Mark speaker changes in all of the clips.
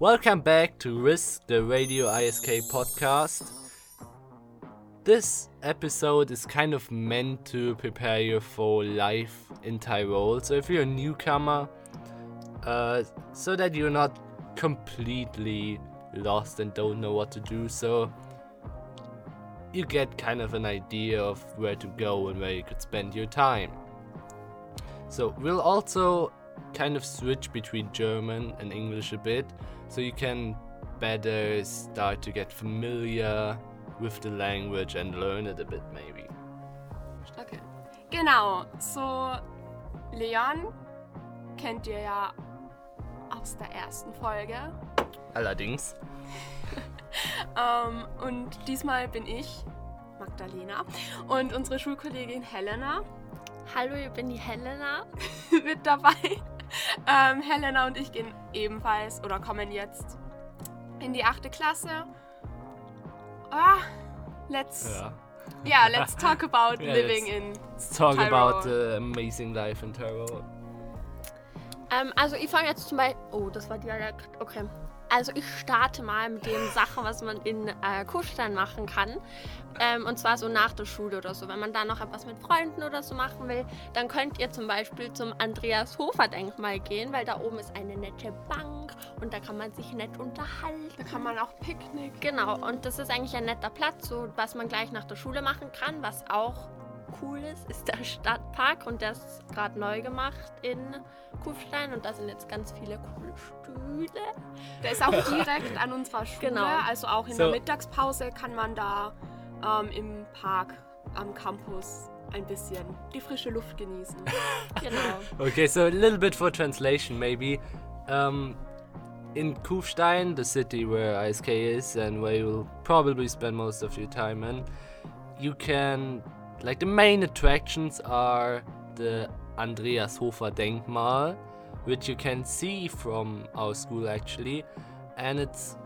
Speaker 1: Welcome back to Risk, the Radio ISK podcast. This episode is kind of meant to prepare you for life in Tyrol. So, if you're a newcomer, uh, so that you're not completely lost and don't know what to do, so you get kind of an idea of where to go and where you could spend your time. So, we'll also kind of switch between German and English a bit, so you can better start to get familiar with the language and learn it a bit, maybe.
Speaker 2: Okay. Genau, so Leon kennt ihr ja aus der ersten Folge.
Speaker 1: Allerdings.
Speaker 2: Ähm, und diesmal bin ich, Magdalena, und unsere Schulkollegin Helena
Speaker 3: Hallo, ich bin die Helena.
Speaker 2: mit dabei. Ähm, Helena und ich gehen ebenfalls oder kommen jetzt in die achte Klasse. Ah, let's,
Speaker 1: Ja.
Speaker 2: yeah, let's talk about
Speaker 1: Yeah,
Speaker 2: living
Speaker 1: let's-
Speaker 2: in
Speaker 1: Let's talk
Speaker 2: Tyrol.
Speaker 1: about the amazing life in Tyrol.
Speaker 3: Ähm, also ich fange jetzt zum Beispiel... Oh, das war Dialekt. Okay. Also ich starte mal mit den Sachen, was man in äh, Kufstein machen kann. Ähm, und zwar so nach der Schule oder so. Wenn man da noch etwas mit Freunden oder so machen will, dann könnt ihr zum Beispiel zum Andreas Hofer Denkmal gehen, weil da oben ist eine nette Bank und da kann man sich nett unterhalten.
Speaker 2: Da kann man auch Picknick.
Speaker 3: Genau, und das ist eigentlich ein netter Platz, so was man gleich nach der Schule machen kann. Was auch cool ist, ist der Stadtpark und der ist gerade neu gemacht in Kufstein und da sind jetzt ganz viele coole Stühle.
Speaker 2: Der ist auch direkt an unserer Schule.
Speaker 3: Genau.
Speaker 2: Also auch in
Speaker 1: So.
Speaker 2: der Mittagspause kann man da ähm, im Park am Campus ein bisschen die frische Luft genießen.
Speaker 3: Genau.
Speaker 1: Okay, so a little bit for translation, maybe. Um, in Kufstein, the city where ISK is and where you'll probably spend most of your time in, you can, like, the main attractions are the Andreas Hofer Denkmal, which you can see from our school actually, and it's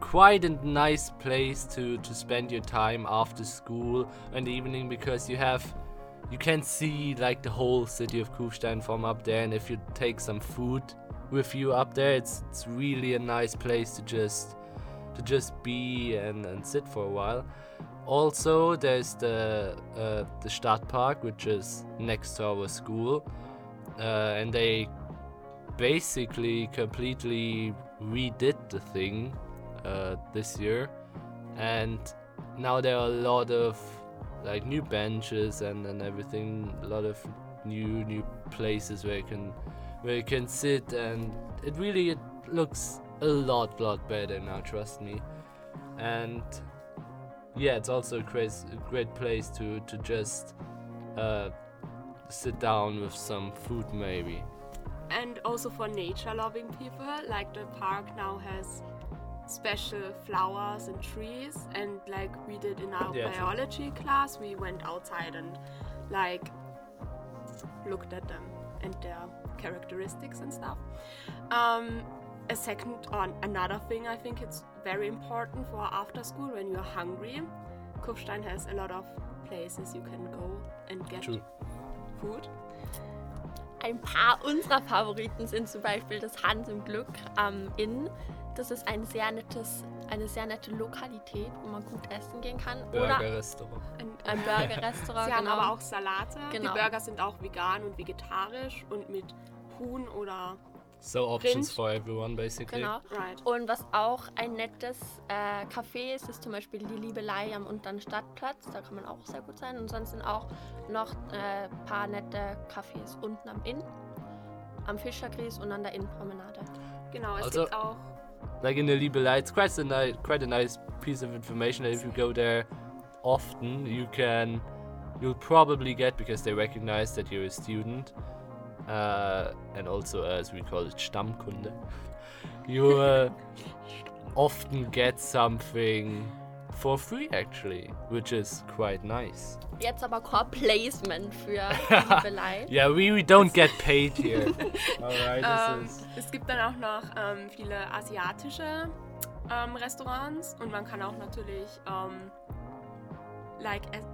Speaker 1: quite a nice place to to spend your time after school and evening because you have you can see like the whole city of Kufstein from up there. And if you take some food with you up there it's it's really a nice place to just to just be and, and sit for a while also there's the uh, the Stadtpark which is next to our school uh, and they basically completely redid the thing uh, this year. And now there are a lot of like new benches and, and everything a lot of new new places where you can where you can sit and it really it looks a lot lot better now trust me. And yeah it's also a great, a great place to to just uh, sit down with some food maybe
Speaker 2: and also for nature loving people, like the park now has special flowers and trees and like we did in our
Speaker 1: Yeah, true.
Speaker 2: biology class we went outside and like looked at them and their characteristics and stuff um, a second or another thing i think it's very important for after school when you're hungry kufstein has a lot of places you can go and get
Speaker 1: True.
Speaker 2: food
Speaker 3: Ein paar unserer Favoriten sind zum Beispiel das Hans im Glück am Inn. Das ist ein sehr nettes, eine sehr nette Lokalität, wo man gut essen gehen kann. Oder
Speaker 1: Burger-Restaurant.
Speaker 2: ein,
Speaker 3: ein Burgerrestaurant.
Speaker 2: Sie
Speaker 3: genau.
Speaker 2: haben aber auch Salate.
Speaker 3: Genau.
Speaker 2: Die Burger sind auch vegan und vegetarisch und mit Huhn oder
Speaker 1: So options
Speaker 2: Rind.
Speaker 1: for everyone basically.
Speaker 3: Genau.
Speaker 2: right.
Speaker 3: Und was auch ein nettes äh, Café ist, ist zum Beispiel die Liebelei am unteren Stadtplatz. Da kann man auch sehr gut sein. Und sonst sind auch noch ein äh, paar nette Cafés unten am Inn, am Fischergries und an der Innenpromenade.
Speaker 2: Genau, es
Speaker 1: Also-
Speaker 2: gibt auch
Speaker 1: like in the Liebelei, it's quite a nice, quite a nice piece of information that if you go there often, you can, you'll probably get because they recognize that you're a student, uh, and also as we call it Stammkunde, you uh, often get something for free actually, which is quite nice.
Speaker 3: Jetzt aber Core Placement für Liebelei.
Speaker 1: Yeah, we, we don't get paid here. Alright,
Speaker 2: ähm,
Speaker 1: this is.
Speaker 2: es gibt dann auch noch ähm, viele asiatische ähm, Restaurants und man kann auch natürlich ähm, like es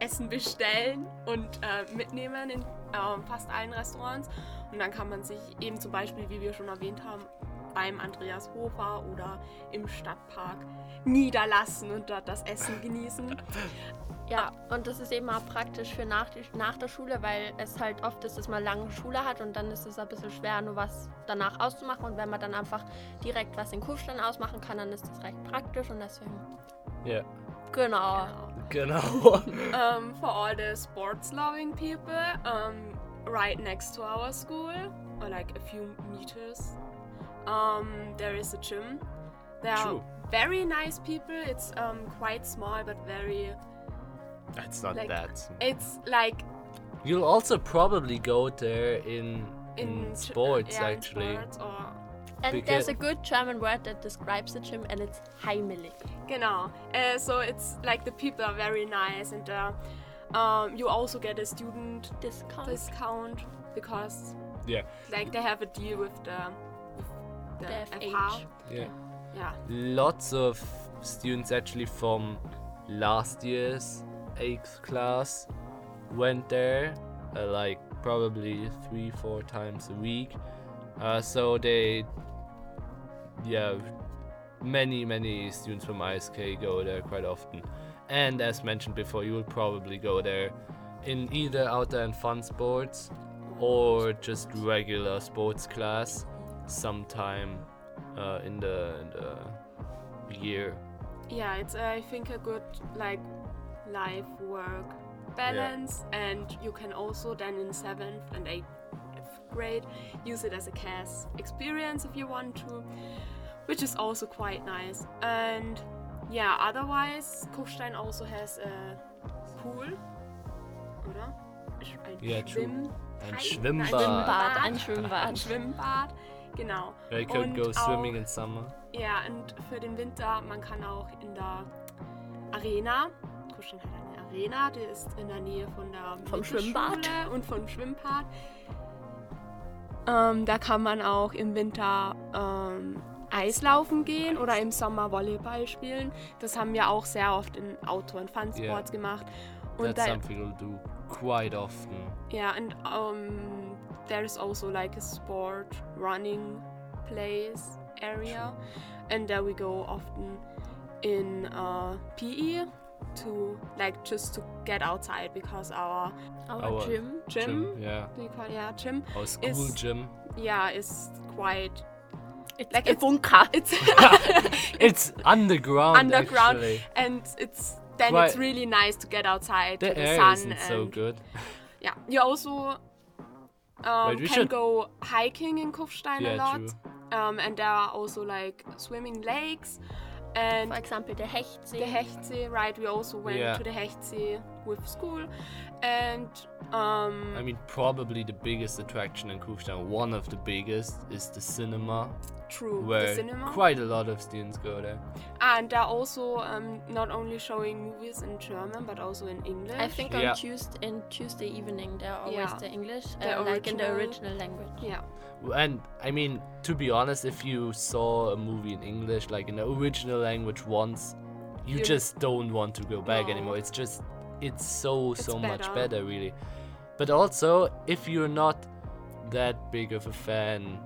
Speaker 2: Essen bestellen und äh, mitnehmen in ähm, fast allen Restaurants. Und dann kann man sich eben zum Beispiel, wie wir schon erwähnt haben, beim Andreas Hofer oder im Stadtpark niederlassen und dort das Essen genießen.
Speaker 3: Ja, und das ist eben auch praktisch für nach, die, nach der Schule, weil es halt oft ist, dass man lange Schule hat und dann ist es ein bisschen schwer, nur was danach auszumachen. Und wenn man dann einfach direkt was in Kufstein ausmachen kann, dann ist das recht praktisch und deswegen.
Speaker 1: Ja,
Speaker 3: Genau.
Speaker 1: genau.
Speaker 2: Um, for all the sports loving people, um, right next to our school, or like a few meters, um, there is a gym. There
Speaker 1: True.
Speaker 2: are very nice people. It's um, quite small, but very.
Speaker 1: That's not
Speaker 2: Like,
Speaker 1: that.
Speaker 2: It's like
Speaker 1: You'll also probably go there in in,
Speaker 2: in
Speaker 1: sports
Speaker 2: yeah, in
Speaker 1: actually.
Speaker 2: sports or
Speaker 3: And
Speaker 1: Because-
Speaker 3: there's a good German word that describes the gym, and it's heimelig.
Speaker 2: Genau. Uh, so it's like the people are very nice, and uh, um, you also get a student
Speaker 3: Discount.
Speaker 2: discount because
Speaker 1: Yeah,
Speaker 2: like they have a deal with the with the,
Speaker 3: The
Speaker 2: FH.
Speaker 3: FH.
Speaker 1: yeah.
Speaker 2: Yeah.
Speaker 1: Lots of students actually from last year's eighth class went there, uh, like probably three, four times a week. Uh, so they, yeah, many, many students from ISK go there quite often. And as mentioned before, you will probably go there in either outdoor and fun sports or just regular sports class sometime uh, in the in the year.
Speaker 2: Yeah, it's I think a good like life work balance, and you can also then in seventh and eighth grade use it as a CAS experience if you want to, which is also quite nice. And yeah, otherwise Kufstein also has a pool, oder? Ein
Speaker 1: Yeah, true.
Speaker 2: Schwimm-
Speaker 1: Ein
Speaker 2: Nein,
Speaker 1: Schwimmbad.
Speaker 3: Schwimmbad, ein
Speaker 2: Ein
Speaker 3: Schwimmbad.
Speaker 2: Schwimmbad, genau.
Speaker 1: Where you could
Speaker 2: Und
Speaker 1: go swimming
Speaker 2: auch-
Speaker 1: in summer.
Speaker 2: Ja, und für den Winter, man kann auch in der Arena, Kufstein hat eine Arena, die ist in der Nähe von der
Speaker 3: Vom Schwimmbad.
Speaker 2: und vom Schwimmbad. Ähm, da kann man auch im Winter ähm, Eislaufen gehen oder im Sommer Volleyball spielen. Das haben wir auch sehr oft in Outdoor- und Fun-Sports gemacht. Und
Speaker 1: That's
Speaker 2: da,
Speaker 1: something we'll do quite often.
Speaker 2: yeah, and um, there's also like a sport running place area, and there we go often in uh, PE to like just to get outside because our
Speaker 3: Our,
Speaker 1: Our
Speaker 3: gym.
Speaker 2: gym,
Speaker 1: yeah.
Speaker 2: do you call yeah gym,
Speaker 1: Our school
Speaker 2: Is-
Speaker 1: gym.
Speaker 2: yeah, is quite
Speaker 3: It's
Speaker 2: Like
Speaker 3: a
Speaker 2: it's-
Speaker 3: bunker.
Speaker 2: it's
Speaker 1: It's underground.
Speaker 2: underground
Speaker 1: Actually.
Speaker 2: and it's then
Speaker 1: Quite-
Speaker 2: it's really nice to get outside
Speaker 1: The
Speaker 2: to the
Speaker 1: air
Speaker 2: sun
Speaker 1: isn't
Speaker 2: and
Speaker 1: so good.
Speaker 2: yeah, you also um, can
Speaker 1: should-
Speaker 2: go hiking in Kufstein a lot.
Speaker 1: true.
Speaker 2: Um, and there are also like swimming lakes and
Speaker 3: For example, der Hechtsee.
Speaker 2: the Hechtsee, right? We also went
Speaker 1: Yeah.
Speaker 2: to the Hechtsee with school. And um,
Speaker 1: I mean, probably the biggest attraction in Kufstein, one of the biggest, is the cinema,
Speaker 2: true,
Speaker 1: where
Speaker 2: the cinema.
Speaker 1: quite a lot of students go there.
Speaker 2: and they're also um, not only showing movies in German but also in English.
Speaker 3: I think
Speaker 1: Yeah.
Speaker 3: on Tuesday, in Tuesday evening, there are always
Speaker 2: Yeah.
Speaker 3: the English,
Speaker 2: The
Speaker 3: uh, like in the
Speaker 2: original-
Speaker 3: original language.
Speaker 2: Yeah.
Speaker 1: And I mean, to be honest, if you saw a movie in English, like in the original language once, you
Speaker 2: You-
Speaker 1: just don't want to go back
Speaker 2: No.
Speaker 1: anymore. It's just, it's so,
Speaker 2: It's
Speaker 1: so much
Speaker 2: better.
Speaker 1: better, really. But also, if you're not that big of a fan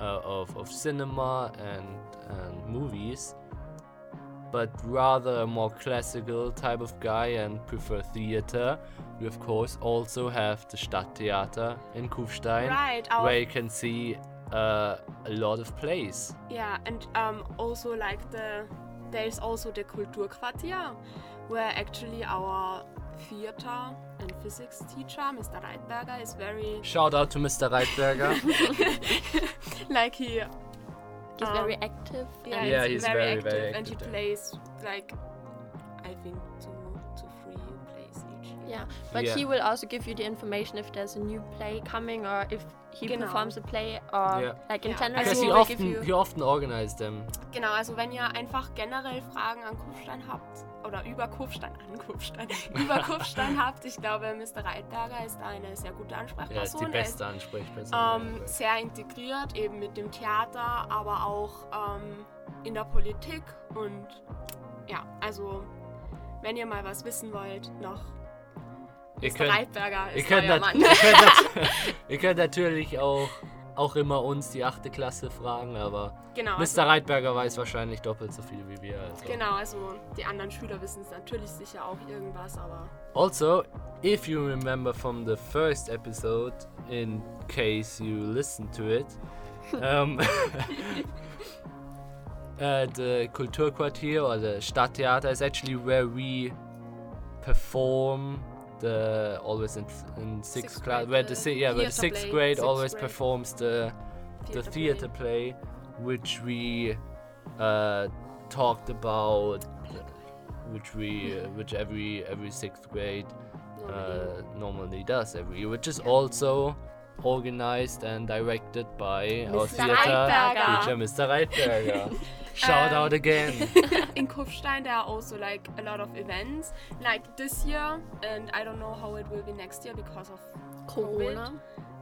Speaker 1: uh, of, of cinema and, and movies, but rather a more classical type of guy and prefer theater, we of course also have the Stadttheater in Kufstein
Speaker 2: Right.
Speaker 1: Where you can see uh, a lot of plays.
Speaker 2: yeah, and um, also like the there's also the Kulturquartier, where actually our theater and physics teacher, Mr. Reitberger, is very
Speaker 1: Shout out to Mr. Reitberger.
Speaker 2: like he
Speaker 3: He's
Speaker 2: Um,
Speaker 3: very active.
Speaker 2: yeah,
Speaker 3: and
Speaker 1: Yeah,
Speaker 2: he's,
Speaker 1: he's
Speaker 2: very,
Speaker 1: very,
Speaker 2: active,
Speaker 1: very
Speaker 2: and he
Speaker 1: active there.
Speaker 2: plays like I think two to three plays each. year.
Speaker 3: Yeah, but
Speaker 1: Yeah.
Speaker 3: he will also give you the information if there's a new play coming or if he
Speaker 2: Genau.
Speaker 3: performs a play or
Speaker 1: Yeah.
Speaker 3: like in general
Speaker 1: Because
Speaker 2: Also
Speaker 1: he often
Speaker 3: you.
Speaker 1: he often organized them.
Speaker 2: Genau, also wenn ihr einfach generell Fragen an Kufstein habt oder über Kufstein an Kufstein über Kufstein habt, ich glaube Mr. Reitberger ist da eine sehr gute
Speaker 1: Er ist die
Speaker 2: Ansprechperson.
Speaker 1: Beste Ansprechperson.
Speaker 2: ähm, sehr integriert, eben mit dem Theater, aber auch ähm, in der Politik. Und ja, also wenn ihr mal was wissen wollt, noch
Speaker 1: Ihr
Speaker 2: Mr.
Speaker 1: könnt,
Speaker 2: Reitberger
Speaker 1: ihr,
Speaker 2: ist
Speaker 1: könnt
Speaker 2: euer
Speaker 1: nat-
Speaker 2: Mann.
Speaker 1: ihr, könnt ihr könnt natürlich auch, auch immer uns die achte Klasse fragen, aber
Speaker 2: genau,
Speaker 1: Mr.
Speaker 2: also,
Speaker 1: Reitberger weiß wahrscheinlich doppelt so viel wie wir. Also.
Speaker 2: genau, also die anderen Schüler wissen es natürlich sicher auch irgendwas, aber
Speaker 1: Also, if you remember from the first episode, in case you listened to it, um, uh, the Kulturquartier or the Stadttheater is actually where we perform the always in, in sixth,
Speaker 2: Sixth
Speaker 1: class
Speaker 2: grade,
Speaker 1: where
Speaker 2: the
Speaker 1: the yeah where the sixth
Speaker 2: play,
Speaker 1: grade
Speaker 2: sixth
Speaker 1: always
Speaker 2: grade.
Speaker 1: performs the the theater play, which we uh, talked about, which we uh, which every every sixth grade uh, normally does every year, which is also organized and directed by our
Speaker 3: Mr.
Speaker 1: theater
Speaker 3: Reitberger.
Speaker 1: teacher, Mr. Reitberger. Shout out um, again.
Speaker 2: in Kufstein there are also like a lot of events like this year and I don't know how it will be next year because of
Speaker 3: Corona.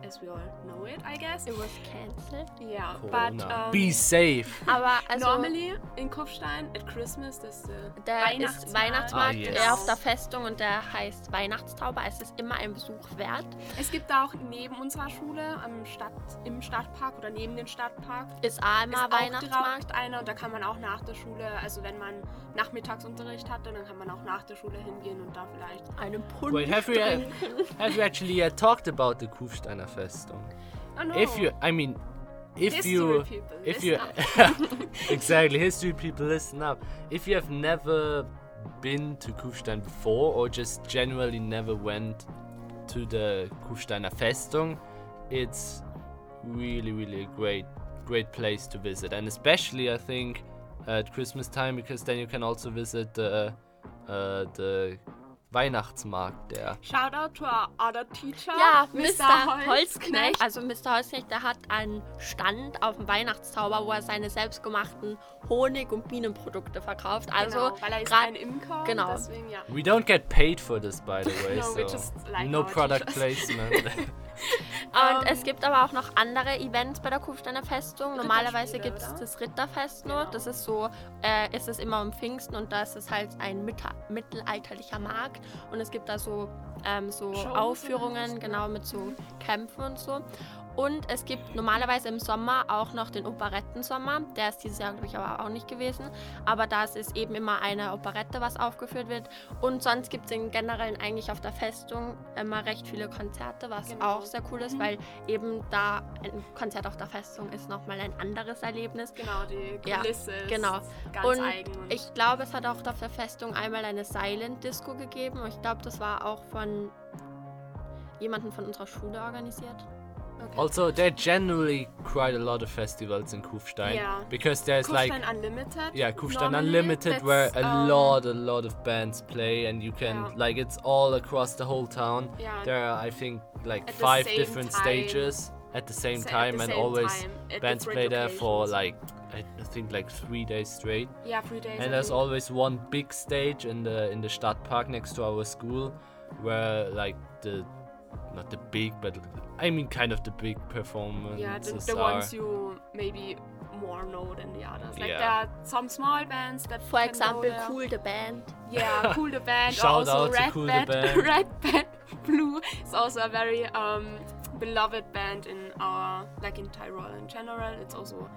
Speaker 2: As we all know it I guess
Speaker 3: It was cancelled.
Speaker 2: yeah but
Speaker 1: Corona.
Speaker 2: um,
Speaker 1: Be safe.
Speaker 3: Aber also
Speaker 2: normally in Kufstein at Christmas there's the
Speaker 3: der ist Weihnachtsmarkt
Speaker 1: Ah, yes.
Speaker 3: äh, auf der Festung und der heißt Weihnachtstauber. Es ist immer ein Besuch wert.
Speaker 2: Es gibt auch neben unserer Schule am Stadt, im Stadtpark oder neben dem Stadtpark
Speaker 3: Ist auch immer
Speaker 2: ist auch
Speaker 3: Weihnachtsmarkt.
Speaker 2: direkt einer und da kann man auch nach der Schule, also wenn man Nachmittagsunterricht hatte, dann kann man auch nach der Schule hingehen und da vielleicht.
Speaker 3: Einen Punsch
Speaker 1: Wait, have
Speaker 3: trinken.
Speaker 1: have you actually uh, talked about the Kufsteiner Festung?
Speaker 2: Oh no.
Speaker 1: If you, I mean, if
Speaker 2: History
Speaker 1: you,
Speaker 2: people,
Speaker 1: if you, exactly, history people, listen up. If you have never been to Kufstein before, or just generally never went to the Kufsteiner Festung, it's really, really a great, great place to visit, and especially I think at Christmas time because then you can also visit the, uh, the Weihnachtsmarkt there.
Speaker 2: Shout out to our other teacher,
Speaker 3: Ja,
Speaker 2: Mr.
Speaker 3: Mr.
Speaker 2: Holzknecht.
Speaker 3: Also Mr. Holzknecht, der hat einen Stand auf dem Weihnachtszauber, wo er seine selbstgemachten Honig- und Bienenprodukte verkauft. Also
Speaker 2: genau, weil er ist ein Imker.
Speaker 3: genau.
Speaker 2: Deswegen, ja.
Speaker 1: We don't get paid for this, by the way,
Speaker 2: No, we
Speaker 1: so
Speaker 2: just like
Speaker 1: no product placement.
Speaker 3: Und
Speaker 2: Ähm,
Speaker 3: es gibt aber auch noch andere Events bei der Kufsteiner Festung. Normalerweise gibt es das Ritterfest nur.
Speaker 2: Genau.
Speaker 3: Das ist so, äh, ist es immer um Pfingsten und da ist es halt ein mitta- mittelalterlicher Markt. Und es gibt da so, ähm, so Aufführungen, genau, mit so Kämpfen und so. Und es gibt normalerweise im Sommer auch noch den Operettensommer. Der ist dieses Jahr, glaube ich, aber auch nicht gewesen. Aber da ist eben immer eine Operette, was aufgeführt wird. Und sonst gibt es in generell eigentlich auf der Festung immer recht viele Konzerte, was
Speaker 2: Genau.
Speaker 3: auch sehr cool ist, weil eben da ein Konzert auf der Festung ist nochmal ein anderes Erlebnis.
Speaker 2: Genau, die
Speaker 3: Ja,
Speaker 2: Kulisse ist
Speaker 3: genau.
Speaker 2: ganz
Speaker 3: Und
Speaker 2: eigen. Und
Speaker 3: Ich glaube, es hat auch auf der Festung einmal eine Silent Disco gegeben. Und ich glaube, das war auch von jemandem von unserer Schule organisiert.
Speaker 2: Okay.
Speaker 1: also, there are generally quite a lot of festivals in Kufstein
Speaker 2: Yeah.
Speaker 1: because there's like
Speaker 2: Kufstein Unlimited.
Speaker 1: yeah, Kufstein
Speaker 2: normally,
Speaker 1: Unlimited, where a
Speaker 2: um,
Speaker 1: lot, a lot of bands play, and you can
Speaker 2: Yeah.
Speaker 1: like it's all across the whole town.
Speaker 2: Yeah.
Speaker 1: There are, I think, like five different
Speaker 2: time.
Speaker 1: stages at the same
Speaker 2: sa- at
Speaker 1: time,
Speaker 2: the
Speaker 1: and
Speaker 2: same
Speaker 1: always
Speaker 2: time,
Speaker 1: bands play there for like I I think like three days straight.
Speaker 2: Yeah, three days. I
Speaker 1: And there's
Speaker 2: think.
Speaker 1: always one big stage in the in the Stadtpark next to our school, where like the not the big, but I mean kind of the big performances
Speaker 2: Yeah, the, the
Speaker 1: are.
Speaker 2: ones you maybe more know than the others. Like
Speaker 1: Yeah.
Speaker 2: there are some small bands that
Speaker 3: For example. Cool the Band.
Speaker 2: Yeah, Cool the Band.
Speaker 1: Shout
Speaker 2: also
Speaker 1: out to
Speaker 2: Red
Speaker 1: Cool the
Speaker 2: Band.
Speaker 1: Band.
Speaker 2: Red Band Blue is also a very um, beloved band in our like in Tyrol in general. It's also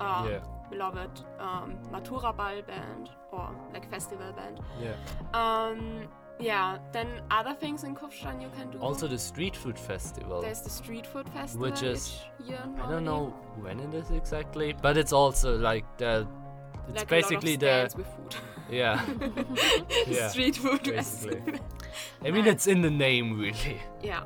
Speaker 2: a
Speaker 1: Yeah.
Speaker 2: beloved um, Matura Ball band or like festival band.
Speaker 1: Yeah.
Speaker 2: Um, yeah. Then other things in Kufstein you can do.
Speaker 1: Also the street food festival.
Speaker 2: there's the street food festival.
Speaker 1: Which is- I don't know when it is exactly, but it's also like the. It's
Speaker 2: Like
Speaker 1: basically
Speaker 2: a lot of
Speaker 1: the
Speaker 2: stands with food.
Speaker 1: yeah. Yeah,
Speaker 2: street food
Speaker 1: basically.
Speaker 2: festival.
Speaker 1: I mean, it's in the name really.
Speaker 2: Yeah.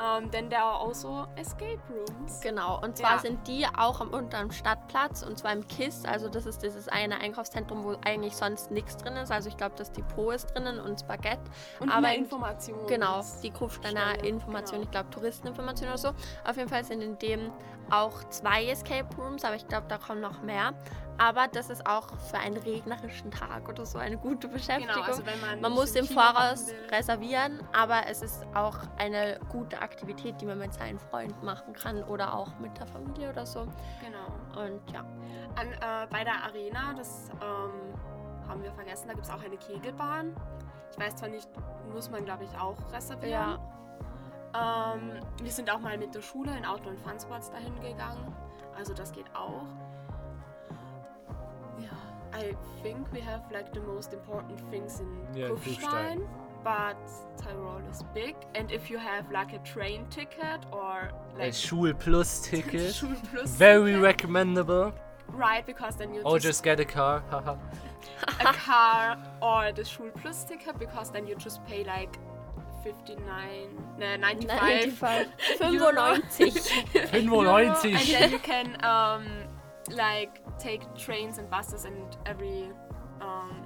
Speaker 2: Um, then there are also escape rooms.
Speaker 3: Genau, und zwar
Speaker 2: Ja.
Speaker 3: sind die auch am unteren Stadtplatz und zwar im KISS. Also das ist dieses eine Einkaufszentrum, wo eigentlich sonst nichts drin ist. Also ich glaube, das Depot ist drinnen und Spaghetti.
Speaker 2: Und
Speaker 3: Aber
Speaker 2: Informationen.
Speaker 3: Genau, die Kufsteiner Information,
Speaker 2: genau.
Speaker 3: ich glaube Touristeninformation oder so. Auf jeden Fall sind in dem auch zwei Escape Rooms, aber ich glaube, da kommen noch mehr. Aber das ist auch für einen regnerischen Tag oder so eine gute Beschäftigung.
Speaker 2: Genau, also wenn man
Speaker 3: man muss
Speaker 2: im
Speaker 3: Voraus reservieren, aber es ist auch eine gute Aktivität, die man mit seinen Freunden machen kann oder auch mit der Familie oder so.
Speaker 2: Genau.
Speaker 3: Und ja,
Speaker 2: An, äh, bei der Arena, das ähm, haben wir vergessen, da gibt es auch eine Kegelbahn. Ich Ich weiß zwar nicht, muss man glaube ich auch reservieren. Ähm, wir sind auch mal mit der Schule in Outdoor und Fun Sports dahin gegangen. Also das geht auch. Ja, I think we have like the most important things in
Speaker 1: Yeah, in
Speaker 2: Kufstein. But Tyrol is big, and if you have like a train ticket or
Speaker 1: A
Speaker 2: like
Speaker 1: Schul Plus ticket.
Speaker 2: Schulplus
Speaker 1: Very
Speaker 2: ticket,
Speaker 1: recommendable.
Speaker 2: right, because then you
Speaker 1: Or
Speaker 2: just
Speaker 1: just get a car. haha.
Speaker 2: a car or the Schulplus ticket because then you just pay like 59, no, 95
Speaker 3: 95. 95.
Speaker 1: 95.
Speaker 2: euro, and then you can um, like take trains and buses and every um,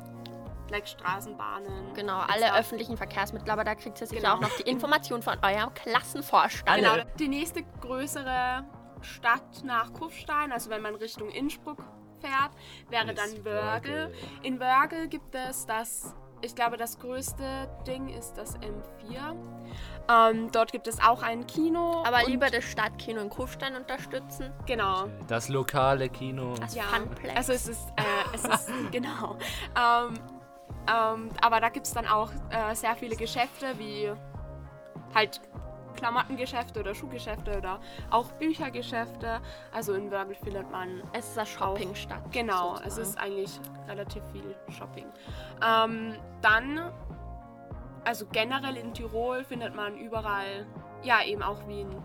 Speaker 2: like Straßenbahnen.
Speaker 3: Genau, alle
Speaker 2: stuff.
Speaker 3: öffentlichen Verkehrsmittel, aber da kriegt ihr sicher
Speaker 2: Genau.
Speaker 3: auch noch die Information von eurem Klassenvorstand.
Speaker 2: Genau, die nächste größere Stadt nach Kufstein, also wenn man Richtung Innsbruck fährt, wäre dann. Wörgl, In Wörgl gibt es das, ich glaube, das größte Ding ist das M4. Ähm, dort gibt es auch ein Kino.
Speaker 3: Aber lieber das Stadtkino in Kufstein unterstützen.
Speaker 2: Genau.
Speaker 1: Das lokale Kino.
Speaker 3: Das
Speaker 2: Ja,
Speaker 3: Funplex.
Speaker 2: also es ist, äh, es ist genau. Ähm, ähm, aber da gibt es dann auch äh, sehr viele Geschäfte, wie halt Klamottengeschäfte oder Schuhgeschäfte oder auch Büchergeschäfte. Also in Wörgl findet man
Speaker 3: es ist eine Shoppingstadt.
Speaker 2: Genau, es
Speaker 3: sozusagen.
Speaker 2: ist eigentlich relativ viel Shopping. Ähm, dann, also generell in Tirol findet man überall, ja eben auch wie, in,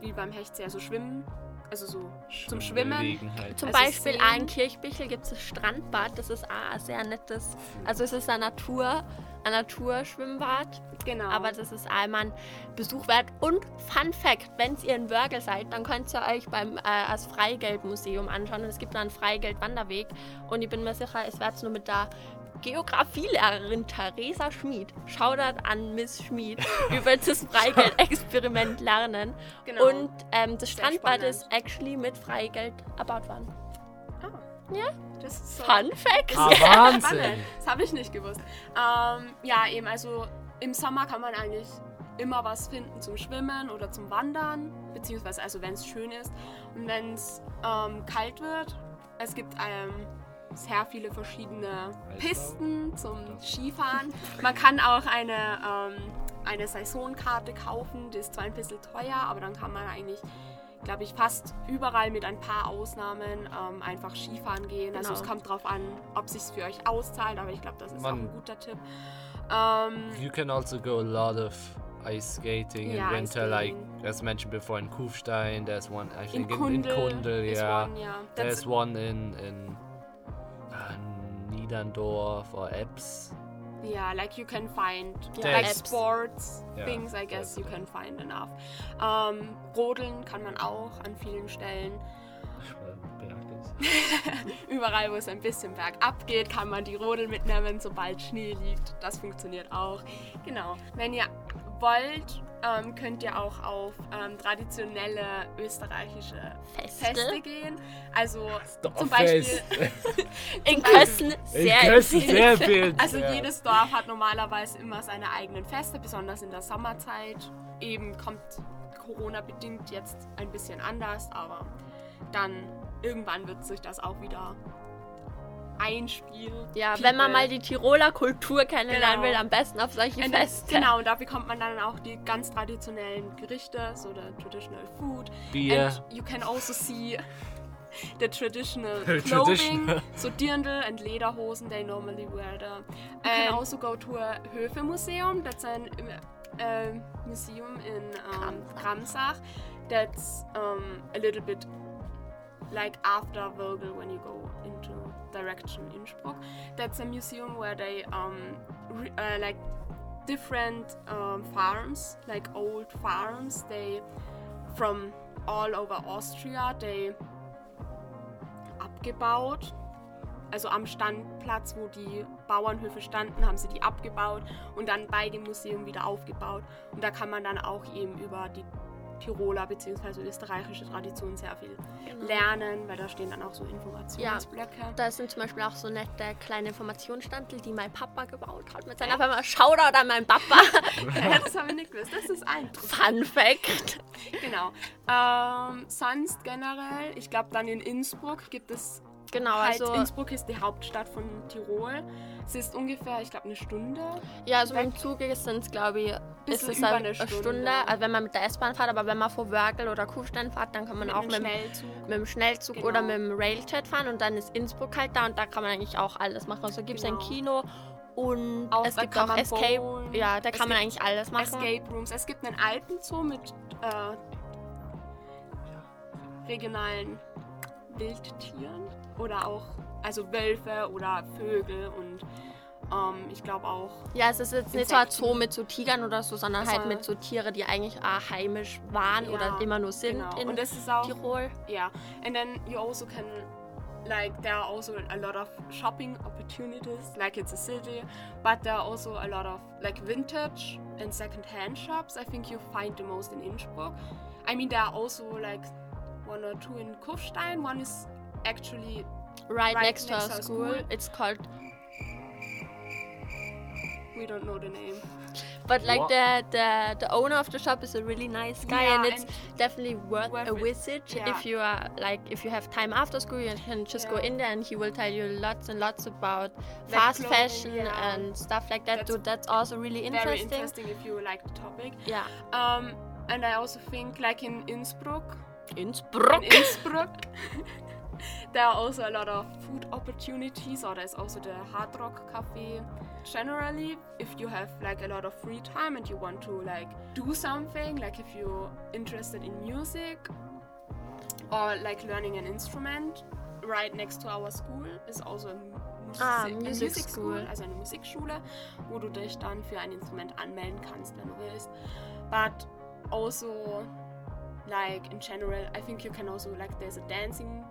Speaker 2: wie beim Hechtsee, also Schwimmen, also so zum Schwimmen.
Speaker 1: Schwimmbelegenheit.
Speaker 3: Zum
Speaker 2: Also
Speaker 3: Beispiel auch in Kirchbichel gibt es das Strandbad, das ist auch ein sehr nettes. Also es ist ein Natur, ein Naturschwimmbad,
Speaker 2: Genau.
Speaker 3: aber das ist einmal ein Besuch wert. Und Fun Fact, wenn ihr in Wörgl seid, dann könnt ihr euch beim äh, als Freigeldmuseum anschauen. Und es gibt da einen Freigeldwanderweg. Und ich bin mir sicher, es wird nur mit der Geografielehrerin Theresa Schmid. Shoutout an Miss Schmid über das Freigeld-Experiment lernen.
Speaker 2: Genau.
Speaker 3: Und ähm, das
Speaker 2: Sehr
Speaker 3: Strandbad
Speaker 2: spannend.
Speaker 3: ist actually mit Freigeld erbaut worden.
Speaker 2: ah,
Speaker 3: Ja.
Speaker 2: das ist so
Speaker 3: Fun Fact.
Speaker 1: Ah,
Speaker 2: spannend.
Speaker 1: Wahnsinn.
Speaker 2: Das habe ich nicht gewusst. Ähm, ja, eben, also im Sommer kann man eigentlich immer was finden zum Schwimmen oder zum Wandern, beziehungsweise also wenn es schön ist. Und wenn es ähm, kalt wird, es gibt ähm, sehr viele verschiedene Pisten zum Skifahren. Man kann auch eine, ähm, eine Saisonkarte kaufen, die ist zwar ein bisschen teuer, aber dann kann man eigentlich glaube ich, fast überall mit ein paar Ausnahmen ähm, einfach Skifahren gehen. Also
Speaker 3: Genau.
Speaker 2: es kommt drauf an, ob sich für euch auszahlt, aber ich glaube, das ist auch
Speaker 1: Man-
Speaker 2: ein guter Tipp. Ähm,
Speaker 1: You can also go a lot of ice skating in
Speaker 2: Yeah, ice
Speaker 1: winter, like as mentioned before in Kufstein. There's one, I
Speaker 2: in
Speaker 1: think, in, in
Speaker 2: Kundel,
Speaker 1: Kundel,
Speaker 2: is
Speaker 1: yeah.
Speaker 2: one, yeah.
Speaker 1: There's one in in Niederndorf or Eps.
Speaker 2: yeah, like you can find
Speaker 3: Ja,
Speaker 2: like
Speaker 3: Apps.
Speaker 2: sports
Speaker 1: Ja,
Speaker 2: things, I guess you can find enough. Ähm, Rodeln kann man auch an vielen Stellen. Überall, wo es ein bisschen bergab geht, kann man die Rodel mitnehmen, sobald Schnee liegt. Das funktioniert auch. Genau. Wenn ihr wollt, ähm, könnt ihr auch auf ähm, traditionelle österreichische
Speaker 3: Feste.
Speaker 2: Feste gehen. Also zum Beispiel.
Speaker 3: In Kössen
Speaker 1: In
Speaker 3: sehr
Speaker 1: Kössen
Speaker 3: empfehlenswert.
Speaker 1: sehr viel.
Speaker 2: also
Speaker 1: ja.
Speaker 2: jedes Dorf hat normalerweise immer seine eigenen Feste, besonders in der Sommerzeit. Eben kommt Corona bedingt jetzt ein bisschen anders, aber dann irgendwann wird sich das auch wieder einspielen.
Speaker 3: Ja,
Speaker 2: People.
Speaker 3: wenn man mal die Tiroler Kultur kennenlernen
Speaker 2: Genau.
Speaker 3: will, am besten auf solche
Speaker 2: Und
Speaker 3: Feste.
Speaker 2: Genau, und da bekommt man dann auch die ganz traditionellen Gerichte, so der traditional food.
Speaker 1: Bier.
Speaker 2: And you can also see the traditional clothing, so dirndl and lederhosen they normally wear there. You can
Speaker 3: And-
Speaker 2: also go to a Höfe Museum. That's an uh, museum in um, Kramsach. That's um, a little bit like after Vogel when you go into direction Innsbruck. That's a museum where they um, re- uh, like different um, farms, like old farms. They from all over Austria. They abgebaut. Also am Standplatz, wo die Bauernhöfe standen, haben sie die abgebaut und dann bei dem Museum wieder aufgebaut. Und da kann man dann auch eben über die Tiroler bzw. österreichische Tradition sehr viel
Speaker 3: Genau.
Speaker 2: lernen, weil da stehen dann auch so Informationsblöcke.
Speaker 3: Da sind zum Beispiel auch so nette kleine Informationsstandel, die mein Papa gebaut hat mit seiner Firma. Shoutout an meinen Papa.
Speaker 2: das habe ich nicht gewusst. Das ist ein
Speaker 3: Fun Fact.
Speaker 2: Genau. Ähm, sonst generell, ich glaube dann in Innsbruck gibt es
Speaker 3: Genau,
Speaker 2: halt
Speaker 3: also
Speaker 2: Innsbruck ist die Hauptstadt von Tirol. Es ist ungefähr, ich glaube, eine Stunde.
Speaker 3: ja, also mit dem Zug sind es glaube ich, ist es halt
Speaker 2: eine
Speaker 3: eine Stunde.
Speaker 2: Stunde.
Speaker 3: also wenn man mit der S-Bahn fährt, aber wenn man vor Wörgl oder Kufstein fährt, dann kann man auch mit, dem-
Speaker 2: Schnellzug.
Speaker 3: mit dem Schnellzug
Speaker 2: Genau.
Speaker 3: oder mit dem Railjet fahren und dann ist Innsbruck halt da und da kann man eigentlich auch alles machen. Also gibt es ein
Speaker 2: Genau.
Speaker 3: Kino und
Speaker 2: Auch
Speaker 3: es gibt auch Escape.
Speaker 2: bowlen.
Speaker 3: Ja, da
Speaker 2: Es
Speaker 3: kann man eigentlich alles machen.
Speaker 2: Escape Rooms. Es gibt einen Alpenzoo mit äh, regionalen Wildtieren oder auch also Wölfe oder Vögel und ähm, ich glaube auch
Speaker 3: Ja, es ist jetzt nicht so ein
Speaker 2: Insekten.
Speaker 3: Zoo mit so Tigern oder so, sondern halt
Speaker 2: Also-
Speaker 3: mit so Tiere, die eigentlich auch heimisch waren
Speaker 2: Ja,
Speaker 3: oder immer nur sind
Speaker 2: genau.
Speaker 3: in
Speaker 2: und es ist auch
Speaker 3: Tirol.
Speaker 2: yeah and then you also can like there are also a lot of shopping opportunities like it's a city but there are also a lot of like vintage and second-hand shops i think you find the most in innsbruck i mean there are also like one or two in kufstein one is actually
Speaker 3: Right,
Speaker 2: Right
Speaker 3: next to our
Speaker 2: next to our
Speaker 3: school.
Speaker 2: school.
Speaker 3: It's called
Speaker 2: we don't know the name
Speaker 3: But like the, the the owner of the shop is a really nice guy,
Speaker 2: Yeah,
Speaker 3: and it's
Speaker 2: and
Speaker 3: definitely worth,
Speaker 2: worth
Speaker 3: a visit
Speaker 2: Yeah.
Speaker 3: if you are like if you have time after school. You can just go in there, and he will tell you lots and lots about
Speaker 2: Like
Speaker 3: fast
Speaker 2: clothing,
Speaker 3: fashion
Speaker 2: yeah.
Speaker 3: and stuff like that.
Speaker 2: That's
Speaker 3: so that's also really interesting.
Speaker 2: very
Speaker 3: interesting.
Speaker 2: interesting if you like the topic
Speaker 3: Yeah,
Speaker 2: um and i also think like in innsbruck
Speaker 3: Innsbruck.
Speaker 2: in Innsbruck. there are also a lot of food opportunities, or there's also the Hard Rock Cafe. Generally, if you have like a lot of free time and you want to like do something, like if you're interested in music or like learning an instrument, right next to our school is also a Musik,
Speaker 3: Ah,
Speaker 2: a
Speaker 3: music
Speaker 2: music
Speaker 3: school.
Speaker 2: school, also eine Musikschule, wo du dich dann für ein Instrument anmelden kannst, wenn du willst. But also like in general, I think you can also like there's a dancing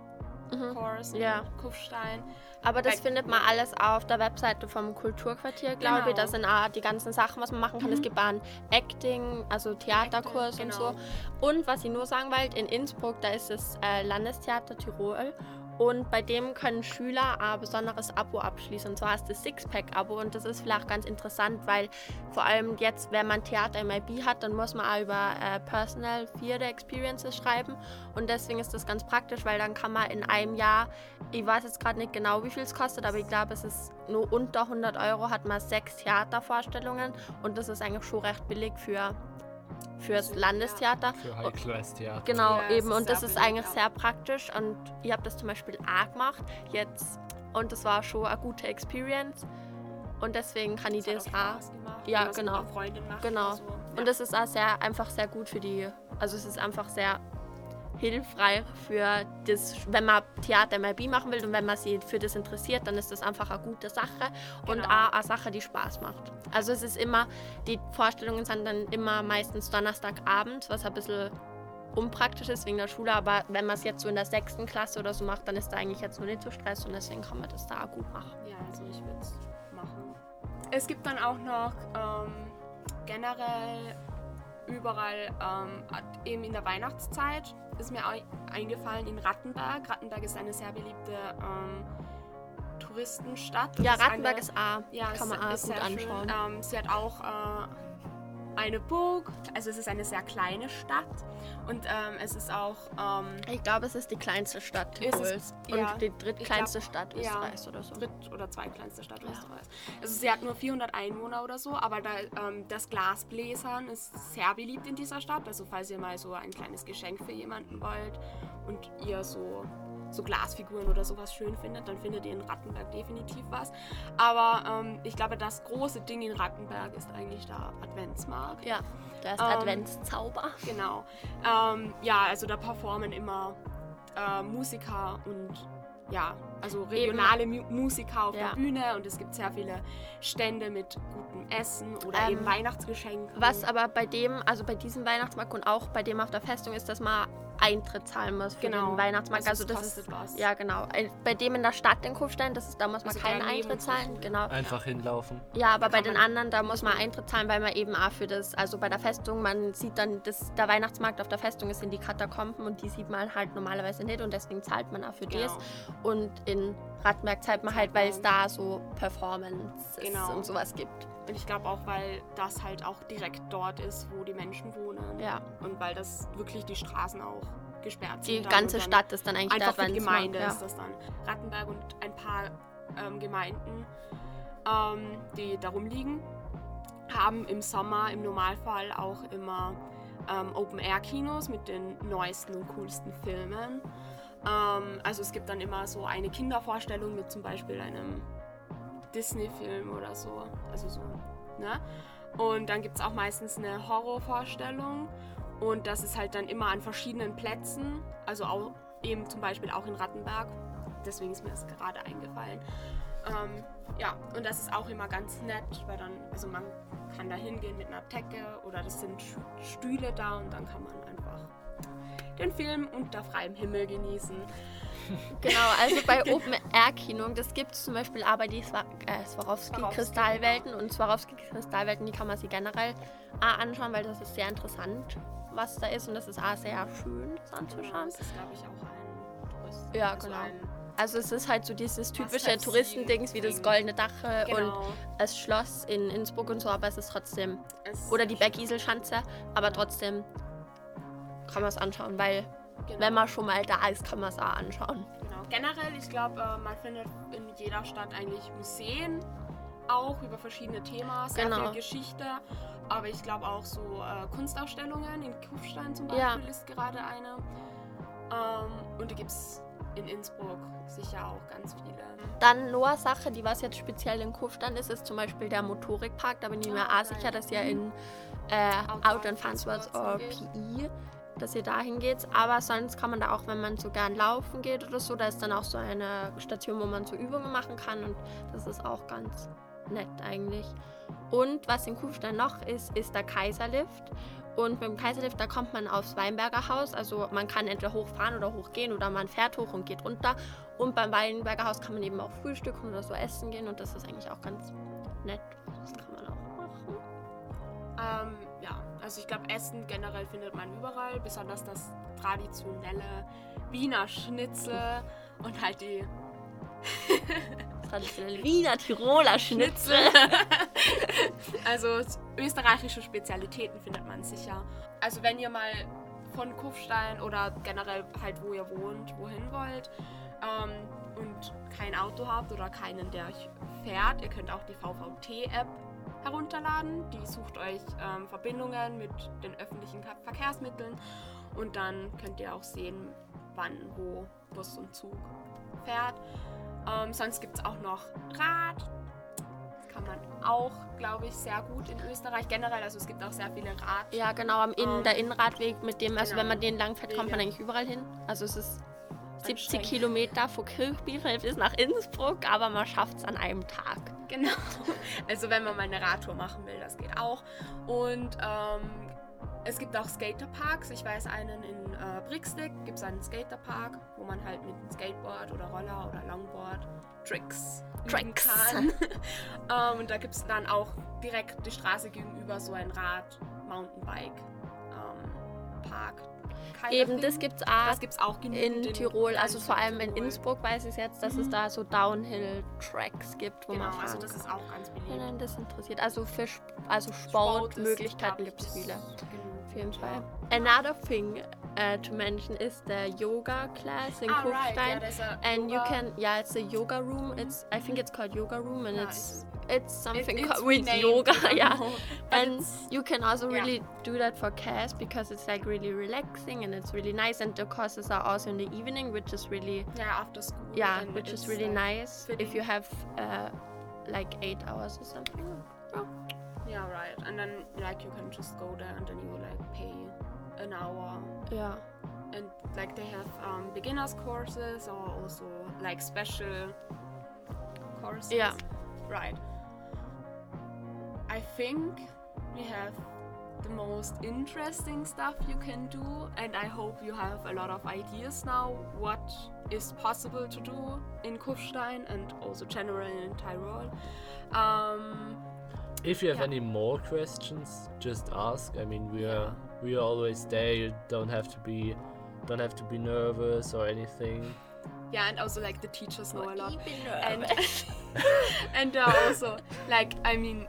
Speaker 3: Mhm.
Speaker 2: course in
Speaker 3: Ja.
Speaker 2: Kufstein.
Speaker 3: Aber das
Speaker 2: Like-
Speaker 3: findet man alles auf der Webseite vom Kulturquartier, glaube ich.
Speaker 2: Genau.
Speaker 3: Da sind auch die ganzen Sachen, was man machen kann. Es
Speaker 2: Mhm.
Speaker 3: gibt auch einen Acting, also Theaterkurs
Speaker 2: Acting,
Speaker 3: und
Speaker 2: genau.
Speaker 3: so. Und was ich nur sagen wollte, in Innsbruck, da ist das äh, Landestheater Tirol. Und bei dem können Schüler ein besonderes Abo abschließen. Und zwar ist das Sixpack-Abo. Und das ist vielleicht ganz interessant, weil vor allem jetzt, wenn man Theater im IB hat, dann muss man auch über äh, Personal Theater Experiences schreiben. Und deswegen ist das ganz praktisch, weil dann kann man in einem Jahr, ich weiß jetzt gerade nicht genau, wie viel es kostet, aber ich glaube, es ist nur unter 100 Euro, hat man sechs Theatervorstellungen. Und das ist eigentlich schon recht billig für fürs
Speaker 2: Ja.
Speaker 3: Landestheater.
Speaker 1: Für High-Class-Theater.
Speaker 3: Genau,
Speaker 2: Ja,
Speaker 3: eben. Und das ist eigentlich
Speaker 2: ja.
Speaker 3: sehr praktisch. Und ich habe das zum Beispiel auch gemacht jetzt. Und das war schon eine gute Experience. Und deswegen kann ich
Speaker 2: hat
Speaker 3: das
Speaker 2: auch gemacht,
Speaker 3: Ja,
Speaker 2: mit
Speaker 3: genau. Genau.
Speaker 2: oder so.
Speaker 3: Und das ist auch sehr, einfach sehr gut für die. Also es ist einfach sehr hilfreich für das, wenn man Theater im IB machen will und wenn man sich für das interessiert, dann ist das einfach eine gute Sache und
Speaker 2: Genau.
Speaker 3: auch eine Sache, die Spaß macht. Also es ist immer, die Vorstellungen sind dann immer meistens Donnerstagabend, was ein bisschen unpraktisch ist wegen der Schule, aber wenn man es jetzt so in der sechsten Klasse oder so macht, dann ist da eigentlich jetzt noch nicht so Stress und deswegen kann man das da auch gut machen.
Speaker 2: Ja, also ich würde es machen. Es gibt dann auch noch ähm, generell überall, ähm, eben in der Weihnachtszeit, ist mir ei- eingefallen in Rattenberg. Rattenberg ist eine sehr beliebte ähm, Touristenstadt. Das
Speaker 3: Ja,
Speaker 2: ist
Speaker 3: Rattenberg
Speaker 2: eine,
Speaker 3: ist auch,
Speaker 2: ja,
Speaker 3: kann man auch
Speaker 2: ist
Speaker 3: gut
Speaker 2: sehr
Speaker 3: anschauen.
Speaker 2: Schön. Ähm, sie hat auch äh, eine Burg, also es ist eine sehr kleine Stadt und ähm, es ist auch ähm,
Speaker 3: Ich glaube, es ist die kleinste Stadt
Speaker 2: Ist
Speaker 3: Tirols und
Speaker 2: ja,
Speaker 3: die drittkleinste
Speaker 2: ich
Speaker 3: Stadt
Speaker 2: ja,
Speaker 3: Österreichs oder so.
Speaker 2: dritt- oder zweitkleinste Stadt
Speaker 3: Ja.
Speaker 2: Österreichs. Also sie hat nur 400 Einwohner oder so, aber da, ähm, das Glasbläsern ist sehr beliebt in dieser Stadt. Also falls ihr mal so ein kleines Geschenk für jemanden wollt und ihr so, so Glasfiguren oder sowas schön findet, dann findet ihr in Rattenberg definitiv was. Aber ähm, ich glaube, das große Ding in Rattenberg ist eigentlich der Adventsmarkt.
Speaker 3: Ja, da ist
Speaker 2: Ähm,
Speaker 3: Adventszauber.
Speaker 2: Genau. Ähm, ja, also da performen immer äh, Musiker und ja, also regionale Mu Musiker auf
Speaker 3: Ja.
Speaker 2: der Bühne und es gibt sehr viele Stände mit gutem Essen oder
Speaker 3: Ähm,
Speaker 2: eben Weihnachtsgeschenken.
Speaker 3: Was aber bei dem, also bei diesem Weihnachtsmarkt und auch bei dem auf der Festung ist, dass man Eintritt zahlen muss für
Speaker 2: Genau.
Speaker 3: den Weihnachtsmarkt.
Speaker 2: Also
Speaker 3: Also, das ist
Speaker 2: was.
Speaker 3: ja genau. Bei dem in der Stadt in Kufstein, das ist, da muss man
Speaker 2: Also
Speaker 3: keinen Eintritt zahlen. Genau.
Speaker 1: Einfach hinlaufen.
Speaker 3: Ja, aber bei
Speaker 2: kann
Speaker 3: den anderen, da muss man Eintritt zahlen, weil man eben auch für das, also bei der Festung, man sieht dann, das, der Weihnachtsmarkt auf der Festung ist in die Katakomben und die sieht man halt normalerweise nicht und deswegen zahlt man auch für
Speaker 2: Genau.
Speaker 3: das. Und in Rattenberg zahlt man halt, weil es da so Performances
Speaker 2: Genau.
Speaker 3: und sowas gibt.
Speaker 2: Und ich glaube auch, weil das halt auch direkt dort ist, wo die Menschen wohnen.
Speaker 3: Ja.
Speaker 2: Und weil das wirklich die Straßen auch gesperrt
Speaker 3: Die
Speaker 2: sind. dann
Speaker 3: ganze Stadt ist dann eigentlich
Speaker 2: Einfach
Speaker 3: da,
Speaker 2: die Gemeinde
Speaker 3: mal-
Speaker 2: ist das dann. Rattenberg und ein paar ähm, Gemeinden, ähm, die darum liegen, haben im Sommer im Normalfall auch immer ähm, Open-Air-Kinos mit den neuesten und coolsten Filmen. Ähm, also es gibt dann immer so eine Kindervorstellung mit zum Beispiel einem Disney-Film oder so. Also so, ne? Und dann gibt es auch meistens eine Horrorvorstellung. Und das ist halt dann immer an verschiedenen Plätzen. Also auch eben zum Beispiel auch in Rattenberg. Deswegen ist mir das gerade eingefallen. Ähm, ja, und das ist auch immer ganz nett, weil dann, also man kann da hingehen mit einer Decke oder das sind Stühle da und dann kann man einfach den Film unter freiem Himmel genießen.
Speaker 3: Genau, also bei Open Air Kino, das gibt es zum Beispiel aber die Swa äh, Swarovski
Speaker 2: Swarovski,
Speaker 3: Kristallwelten und Swarovski Kristallwelten, die kann man sich generell auch anschauen, weil das ist sehr interessant, was da ist und das ist auch sehr schön, das anzuschauen.
Speaker 2: Das ist, glaube ich, auch ein Tourist.
Speaker 3: Ja,
Speaker 2: also
Speaker 3: genau. Also es ist halt so dieses typische Touristendings wie das goldene Dach äh, und
Speaker 2: genau.
Speaker 3: das Schloss in Innsbruck und so, aber es ist trotzdem
Speaker 2: Es-
Speaker 3: oder die Bergiselschanze, aber trotzdem kann man es anschauen, weil
Speaker 2: genau.
Speaker 3: wenn man schon mal da ist, kann man es auch anschauen.
Speaker 2: Genau. Generell, ich glaube, äh, man findet in jeder Stadt eigentlich Museen, auch über verschiedene Themen, sehr
Speaker 3: Genau.
Speaker 2: viel Geschichte. Aber ich glaube auch so äh, Kunstausstellungen. In Kufstein zum Beispiel
Speaker 3: Ja.
Speaker 2: ist gerade eine. Ähm, und die gibt es in Innsbruck sicher auch ganz viele.
Speaker 3: Dann nur Sache, die was jetzt speziell in Kufstein ist, ist zum Beispiel der Motorikpark. Da bin ich mir
Speaker 2: Ah,
Speaker 3: auch sicher, dass ihr in äh,
Speaker 2: Outdoor
Speaker 3: Out and oder
Speaker 2: hingeht.
Speaker 3: PI, dass ihr dahin geht. Aber sonst kann man da auch, wenn man so gern laufen geht oder so, da ist dann auch so eine Station, wo man so Übungen machen kann und das ist auch ganz nett eigentlich. Und was in Kufstein noch ist, ist der Kaiserlift. Und beim Kaiserlift, da kommt man aufs Weinberger Haus. Also man kann entweder hochfahren oder hochgehen oder man fährt hoch und geht runter. Und beim Weinberger Haus kann man eben auch frühstücken oder so essen gehen. Und das ist eigentlich auch ganz nett. Das kann man auch machen.
Speaker 2: Ähm, also ich glaube, Essen generell findet man überall, besonders das traditionelle Wiener Schnitzel und halt die
Speaker 3: Traditionelle Wiener Tiroler Schnitzel.
Speaker 2: also österreichische Spezialitäten findet man sicher. Also wenn ihr mal von Kufstein oder generell halt wo ihr wohnt, wohin wollt ähm, und kein Auto habt oder keinen, der euch fährt, ihr könnt auch die VVT-App herunterladen. Die sucht euch ähm, Verbindungen mit den öffentlichen Verkehrsmitteln und dann könnt ihr auch sehen, wann, wo Bus und Zug fährt. Ähm, sonst gibt es auch noch Rad. Das kann man auch, glaube ich, sehr gut in Österreich generell. Also es gibt auch sehr viele Rad.
Speaker 3: Ja, genau, am Innen,
Speaker 2: Ähm,
Speaker 3: der Innenradweg, mit dem, also
Speaker 2: genau.
Speaker 3: wenn man den lang fährt, kommt man eigentlich überall hin. Also es ist 70
Speaker 2: Anstrengend.
Speaker 3: Kilometer von Kirchbichel bis nach Innsbruck, aber man schafft es an einem Tag.
Speaker 2: Genau. Also wenn man mal eine Radtour machen will, das geht auch. Und ähm, es gibt auch Skaterparks. Ich weiß einen in äh, Brixdig gibt es einen Skaterpark, wo man halt mit einem Skateboard oder Roller oder Longboard Tricks
Speaker 3: Tricks.
Speaker 2: kann. ähm, und da gibt es dann auch direkt die Straße gegenüber so ein Rad-Mountainbike ähm,
Speaker 3: Eben, das gibt es auch
Speaker 2: das gibt es auch
Speaker 3: in Tirol, also vor allem in. Innsbruck weiß ich jetzt, dass es da so Downhill-Tracks gibt, wo
Speaker 2: Genau,
Speaker 3: man fahren
Speaker 2: also das
Speaker 3: kann.
Speaker 2: ist auch ganz beliebt.
Speaker 3: Wenn das interessiert. Also für also
Speaker 2: Sport
Speaker 3: Sportmöglichkeiten
Speaker 2: ich,
Speaker 3: gibt es viele.
Speaker 2: genug.
Speaker 3: Auf jeden Fall. Another thing uh, to mention is the yoga class in
Speaker 2: Ah, right,
Speaker 3: Kufstein.
Speaker 2: yeah, there's a
Speaker 3: and you can yeah it's a yoga room it's i think it's called yoga room and
Speaker 2: Yeah,
Speaker 3: it's it's something
Speaker 2: It- it's
Speaker 3: with
Speaker 2: renamed,
Speaker 3: yoga yeah
Speaker 2: know,
Speaker 3: and you can also
Speaker 2: yeah.
Speaker 3: really do that for CAS because it's like really relaxing and it's really nice and the courses are also in the evening which is really
Speaker 2: yeah after school.
Speaker 3: yeah which is really
Speaker 2: like,
Speaker 3: nice
Speaker 2: fitting.
Speaker 3: if you have uh, like eight hours or something oh.
Speaker 2: Yeah, right. And then like you can just go there and then you like pay an hour
Speaker 3: yeah
Speaker 2: and like they have um, beginners courses or also like special courses.
Speaker 3: Yeah.
Speaker 2: Right. I think we have the most interesting stuff you can do and I hope you have a lot of ideas now what is possible to do in Kufstein and also generally in Tyrol. Um,
Speaker 1: If you have
Speaker 2: Yeah.
Speaker 1: any more questions, just ask. I mean, we are we are always there. You don't have to be don't have to be nervous or anything.
Speaker 2: yeah, and also like the teachers know a lot.
Speaker 3: and
Speaker 2: and and uh, also like I mean,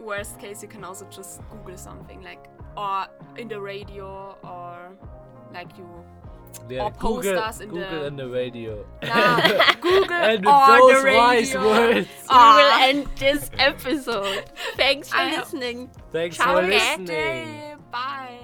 Speaker 2: worst case you can also just Google something like or in the radio or like you
Speaker 1: Yeah,
Speaker 2: Or post
Speaker 1: Google,
Speaker 2: us in
Speaker 1: Google
Speaker 2: the-
Speaker 1: in the radio.
Speaker 2: Yeah, Google
Speaker 1: and with
Speaker 2: or
Speaker 1: those
Speaker 2: the
Speaker 1: wise words,
Speaker 3: We will end this episode. Thanks for
Speaker 2: I-
Speaker 3: listening.
Speaker 1: thanks
Speaker 3: Ciao,
Speaker 1: for
Speaker 3: okay.
Speaker 1: listening.
Speaker 2: Day. Bye.